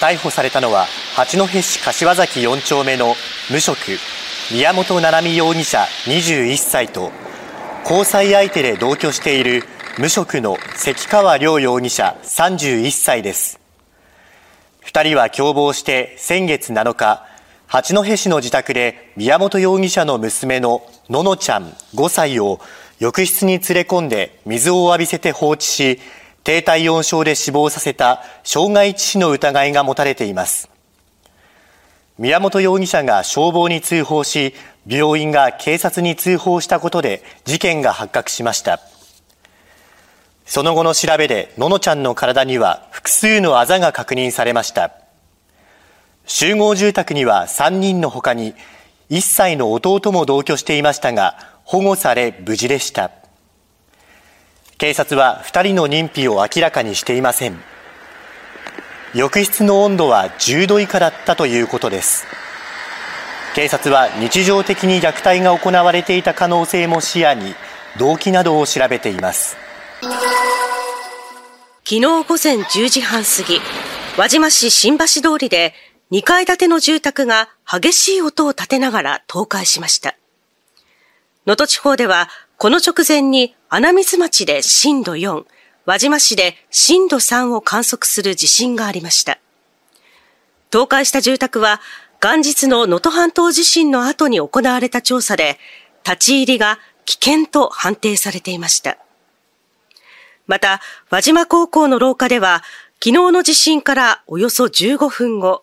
逮捕されたのは八戸市柏崎4丁目の無職宮本七海容疑者21歳と交際相手で同居している無職の関川亮容疑者31歳です。2人は共謀して先月7日八戸市の自宅で宮本容疑者の娘のののちゃん5歳を浴室に連れ込んで水を浴びせて放置し低体温症で死亡させた傷害致死の疑いが持たれています。宮本容疑者が消防に通報し病院が警察に通報したことで事件が発覚しました。その後の調べでののちゃんの体には複数のあざが確認されました。集合住宅には3人のほかに1歳の弟も同居していましたが保護され無事でした。警察は2人の認否を明らかにしていません。浴室の温度は10度以下だったということです。警察は日常的に虐待が行われていた可能性も視野に動機などを調べています。昨日午前10時半過ぎ輪島市新橋通りで2階建ての住宅が激しい音を立てながら倒壊しました。能登地方ではこの直前に穴水町で震度4、輪島市で震度3を観測する地震がありました。倒壊した住宅は元日の能登半島地震の後に行われた調査で立ち入りが危険と判定されていました。また、輪島高校の廊下では昨日の地震からおよそ15分後、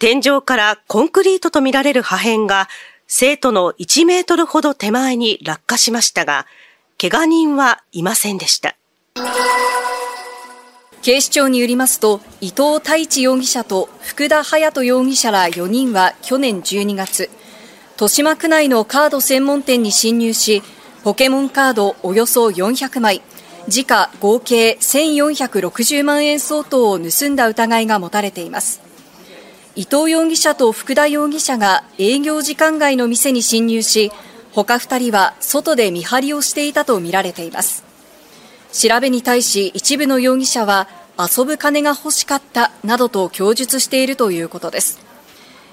天井からコンクリートとみられる破片が生徒の1メートルほど手前に落下しましたが、怪我人はいませんでした。警視庁によりますと、伊藤太一容疑者と福田隼人容疑者ら4人は去年12月、豊島区内のカード専門店に侵入し、ポケモンカードおよそ400枚、時価合計1460万円相当を盗んだ疑いが持たれています。伊藤容疑者と福田容疑者が営業時間外の店に侵入し、他2人は外で見張りをしていたとみられています。調べに対し一部の容疑者は遊ぶ金が欲しかったなどと供述しているということです。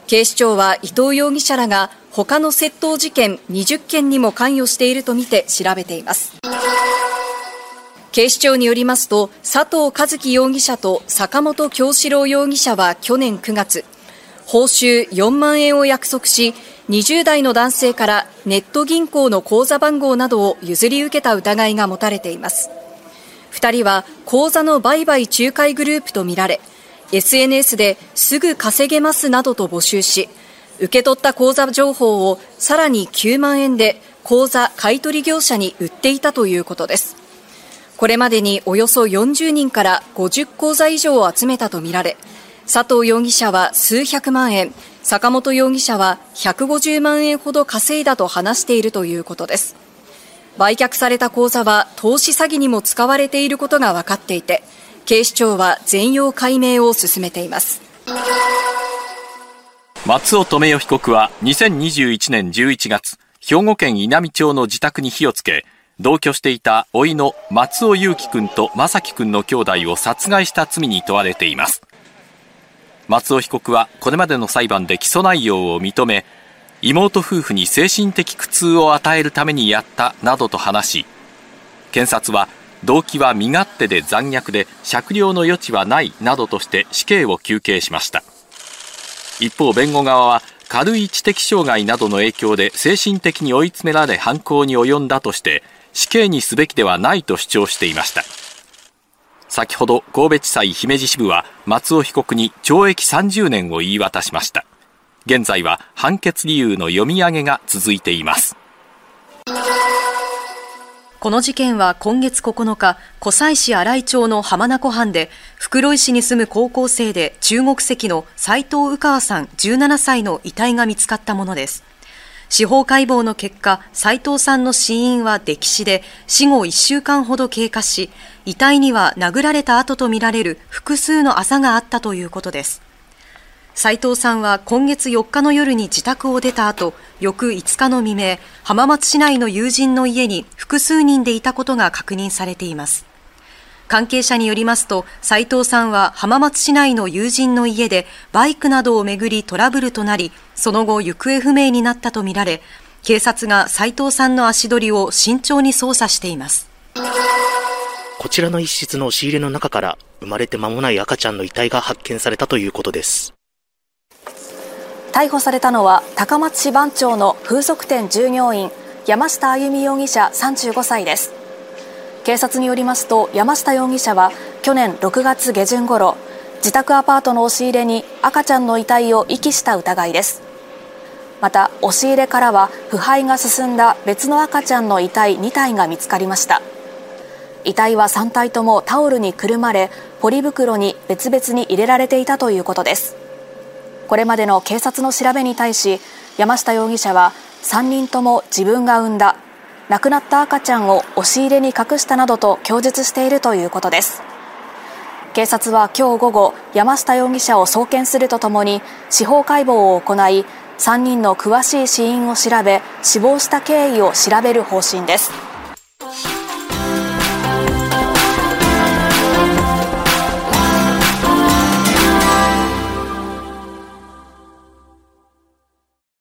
警視庁は伊藤容疑者らが他の窃盗事件20件にも関与しているとみて調べています。警視庁によりますと、佐藤和樹容疑者と坂本京志郎容疑者は去年9月、報酬4万円を約束し、20代の男性からネット銀行の口座番号などを譲り受けた疑いが持たれています。2人は口座の売買仲介グループとみられ、SNS ですぐ稼げますなどと募集し、受け取った口座情報をさらに9万円で口座買取業者に売っていたということです。これまでにおよそ40人から50口座以上を集めたとみられ、佐藤容疑者は数百万円、坂本容疑者は150万円ほど稼いだと話しているということです。売却された口座は投資詐欺にも使われていることが分かっていて、警視庁は全容解明を進めています。松尾留代被告は2021年11月、兵庫県稲美町の自宅に火をつけ、同居していた甥の松尾祐樹君と正樹君の兄弟を殺害した罪に問われています。松尾被告はこれまでの裁判で起訴内容を認め妹夫婦に精神的苦痛を与えるためにやったなどと話し検察は動機は身勝手で残虐で酌量の余地はないなどとして死刑を求刑しました。一方弁護側は軽い知的障害などの影響で精神的に追い詰められ犯行に及んだとして死刑にすべきではないと主張していました。先ほど神戸地裁姫路支部は松尾被告に懲役30年を言い渡しました現在は判決理由の読み上げが続いていますこの事件は今月9日、湖西市新井町の浜名湖畔で、袋井市に住む高校生で中国籍の斉藤宇川さん17歳の遺体が見つかったものです。司法解剖の結果、斉藤さんの死因は溺死で、死後1週間ほど経過し、遺体には殴られた跡とみられる複数のあざがあったということです。斉藤さんは今月4日の夜に自宅を出た後、翌5日の未明、浜松市内の友人の家に複数人でいたことが確認されています。関係者によりますと、斉藤さんは浜松市内の友人の家でバイクなどをめぐりトラブルとなり、その後行方不明になったとみられ、警察が斉藤さんの足取りを慎重に捜査しています。こちらの一室の押し入れの中から生まれて間もない赤ちゃんの遺体が発見されたということです。逮捕されたのは高松市番長の風俗店従業員山下あゆみ容疑者35歳です警察によりますと山下容疑者は去年6月下旬ごろ自宅アパートの押し入れに赤ちゃんの遺体を遺棄した疑いです。また押し入れからは腐敗が進んだ別の赤ちゃんの遺体2体が見つかりました。遺体は3体ともタオルにくるまれポリ袋に別々に入れられていたということです。これまでの警察の調べに対し山下容疑者は3人とも自分が産んだ亡くなった赤ちゃんを押し入れに隠したなどと供述しているということです。警察は今日午後山下容疑者を送検するとともに司法解剖を行い3人の詳しい死因を調べ死亡した経緯を調べる方針です。